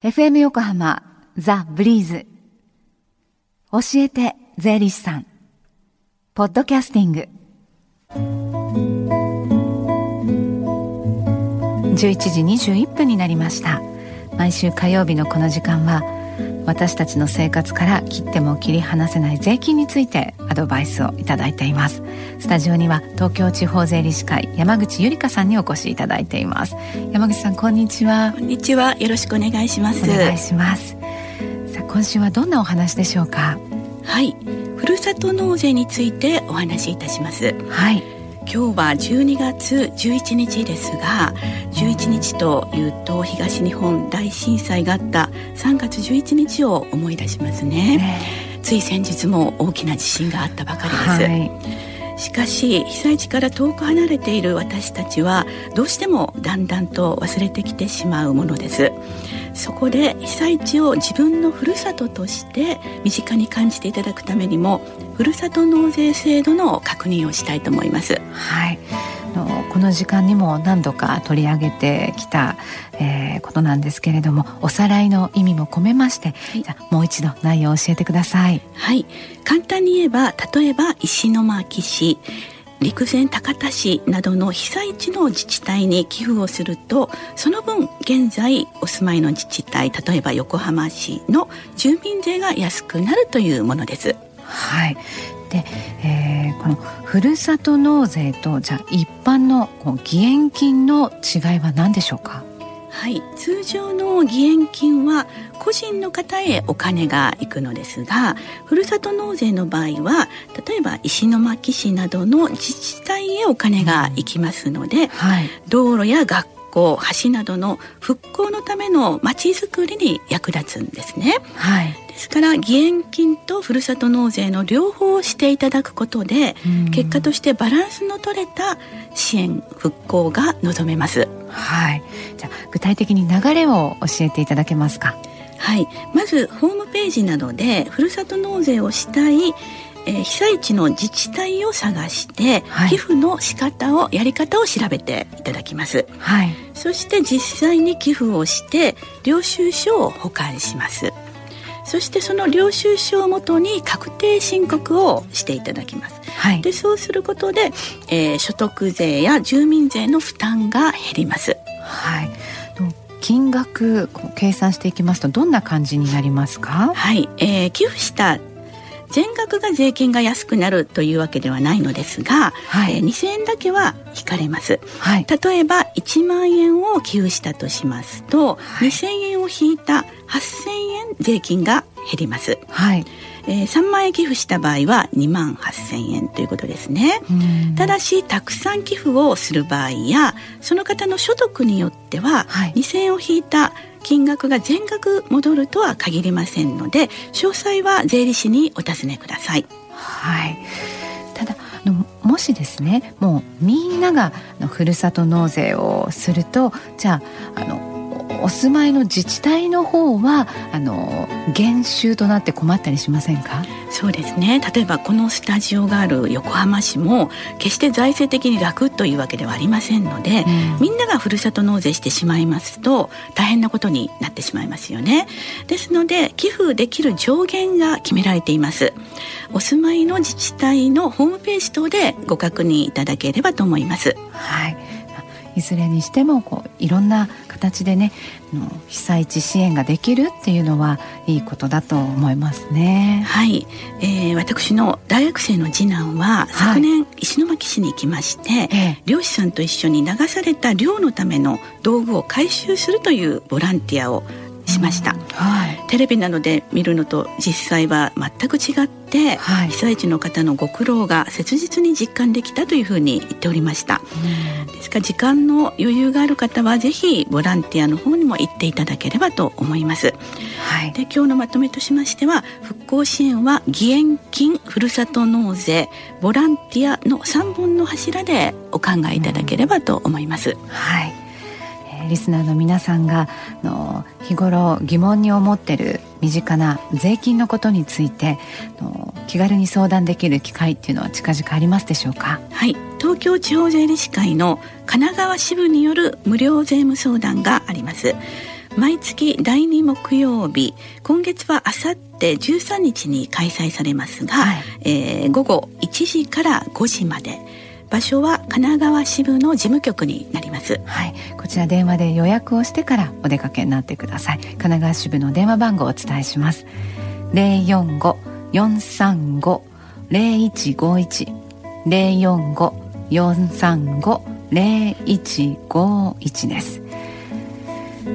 FM 横浜ザ・ブリーズ。教えて税理士さん。ポッドキャスティング。11時21分になりました。毎週火曜日のこの時間は私たちの生活から切っても切り離せない税金についてアドバイスをいただいています。スタジオには東京地方税理士会山口ゆりかさんにお越しいただいています。山口さんこんにちは。こんにちは。よろしくお願いします。お願いします。さあ今週はどんなお話でしょうか？はい。ふるさと納税についてお話しいたします。はい今日は12月11日ですが11日というと東日本大震災があった3月11日を思い出しますね、ね、つい先日も大きな地震があったばかりです、はい。しかし被災地から遠く離れている私たちはどうしてもだんだんと忘れてきてしまうものですそこで被災地を自分のふるさととして身近に感じていただくためにもふるさと納税制度の確認をしたいと思います。はい。のこの時間にも何度か取り上げてきた、えー、ことなんですけれどもおさらいの意味も込めまして、はい、じゃもう一度内容を教えてください。はい。簡単に言えば例えば石巻市陸前高田市などの被災地の自治体に寄付をするとその分現在お住まいの自治体例えば横浜市の住民税が安くなるというものです。はいで、えー、このふるさと納税とじゃあ一般のこう義援金の違いは何でしょうか？はい。通常の義援金は個人の方へお金が行くのですがふるさと納税の場合は例えば石巻市などの自治体へお金が行きますので、はい、道路や学校橋などの復興のためのまちづくりに役立つんですね。はい、ですから義援金とふるさと納税の両方をしていただくことで結果としてバランスの取れた支援復興が望めます。はい、じゃ具体的に流れを教えていただけますか？はい、まずホームページなどでふるさと納税をしたいえー、被災地の自治体を探して、はい、寄付の仕方をやり方を調べていただきます、はい、そして実際に寄付をして領収書を保管しますそしてその領収書をもとに確定申告をしていただきます、はい、でそうすることで、えー、所得税や住民税の負担が減ります。はい。金額計算していきますとどんな感じになりますか？はい、えー、寄付した全額が税金が安くなるというわけではないのですが、はい、えー、2000円だけは引かれます、はい、例えば1万円を寄付したとしますと、はい、2000円を引いた8000円税金が減ります、はい。えー、3万円寄付した場合は2万8,000円ということですね。ただしたくさん寄付をする場合やその方の所得によっては、はい、2,000円を引いた金額が全額戻るとは限りませんので詳細は税理士にお尋ねください。はいただもしですねもうみんながふるさと納税をするとじゃああのお住まいの自治体の方はあの減収となって困ったりしませんか？そうですね。例えばこのスタジオがある横浜市も決して財政的に楽というわけではありませんので、うん、みんながふるさと納税してしまいますと大変なことになってしまいますよね。ですので寄付できる上限が決められています。お住まいの自治体のホームページ等でご確認いただければと思います。はいいずれにしてもこういろんな形でねの被災地支援ができるっていうのはいいことだと思いますね。はい、えー、私の大学生の次男は昨年石巻市に行きまして、はい、漁師さんと一緒に流された漁のための道具を回収するというボランティアをしました、はい、テレビなどで見るのと実際は全く違って、はい、被災地の方のご苦労が切実に実感できたというふうに言っておりました、ですから時間の余裕がある方はぜひボランティアの方にも行っていただければと思います、はい、で今日のまとめとしましては復興支援は義援金ふるさと納税ボランティアの3本の柱でお考えいただければと思います、はいリスナーの皆さんがの日頃疑問に思ってる身近な税金のことについての気軽に相談できる機会っていうのは近々ありますでしょうか？はい。東京地方税理士会の神奈川支部による無料税務相談があります。毎月第2木曜日今月はあさって13日に開催されますが、はい、えー、午後1時から5時まで場所は神奈川支部の事務局になります。はい。こちら電話で予約をしてからお出かけになってください。神奈川支部の電話番号をお伝えします。045-435-0151 045-435-0151です。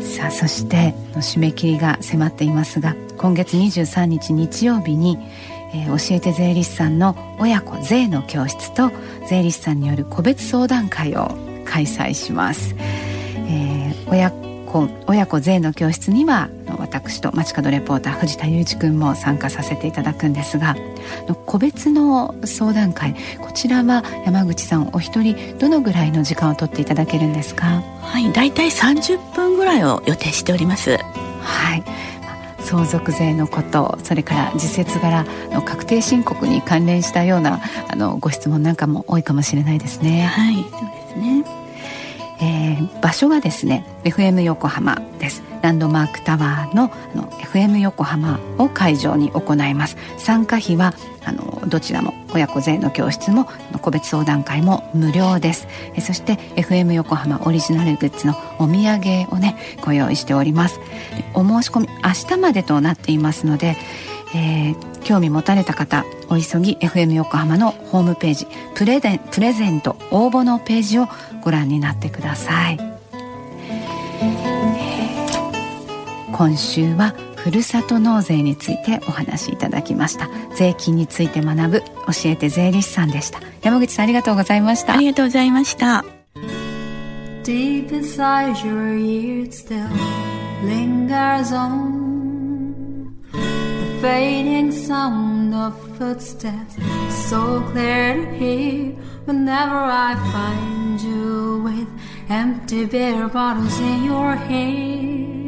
さあそして締め切りが迫っていますが今月23日日曜日に、えー、教えて税理士さんの親子税の教室と税理士さんによる個別相談会を開催します、えー、親子親子税の教室には私と街角レポーター藤田裕一君も参加させていただくんですが個別の相談会こちらは山口さんお一人どのぐらいの時間を取っていただけるんですか？はい大体30分ぐらいを予定しております。はい相続税のことそれから時節柄の確定申告に関連したようなあのご質問なんかも多いかもしれないですね。はいそうですね。えー、場所がですね FM 横浜です。ランドマークタワーのあの FM 横浜を会場に行います。参加費はあのどちらも親子税の教室も個別相談会も無料です。そして FM 横浜オリジナルグッズのお土産をねご用意しております。お申し込み明日までとなっていますのでえー、興味持たれた方お急ぎ FM 横浜のホームページプレゼンプレゼント応募のページをご覧になってください、今週はふるさと納税についてお話しいただきました税金について学ぶ教えて税理士さんでした山口さんありがとうございましたありがとうございました Deep inside your ears still lingers on fading sound of footsteps so clear to hear whenever I find you with empty beer bottles in your hand.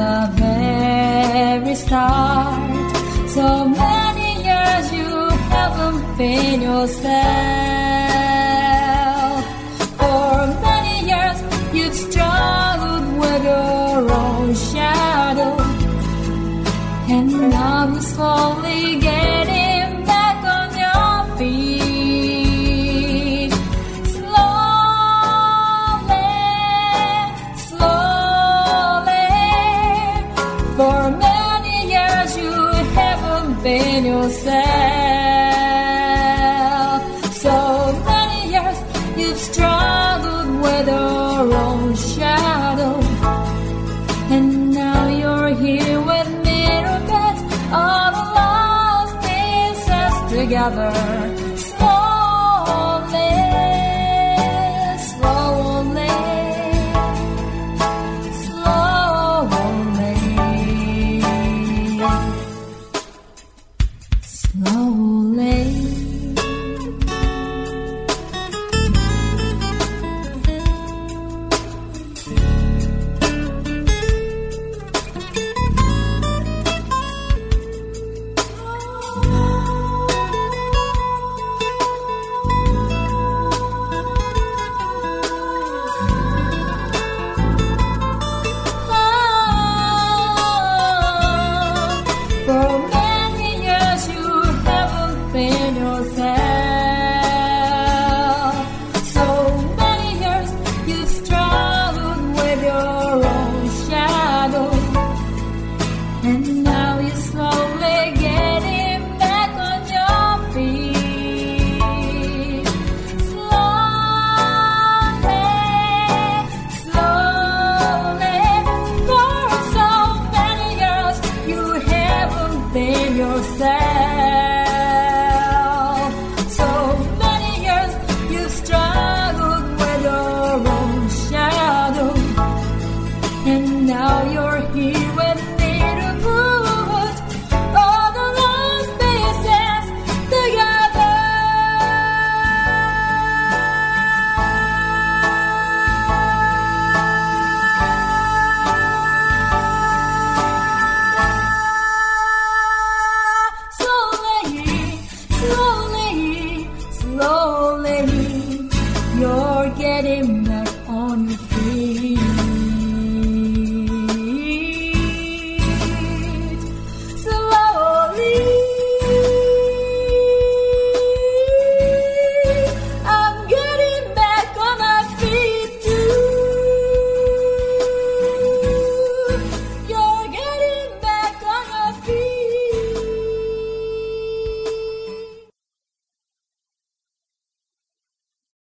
the very start. So many years you haven't been yourself. other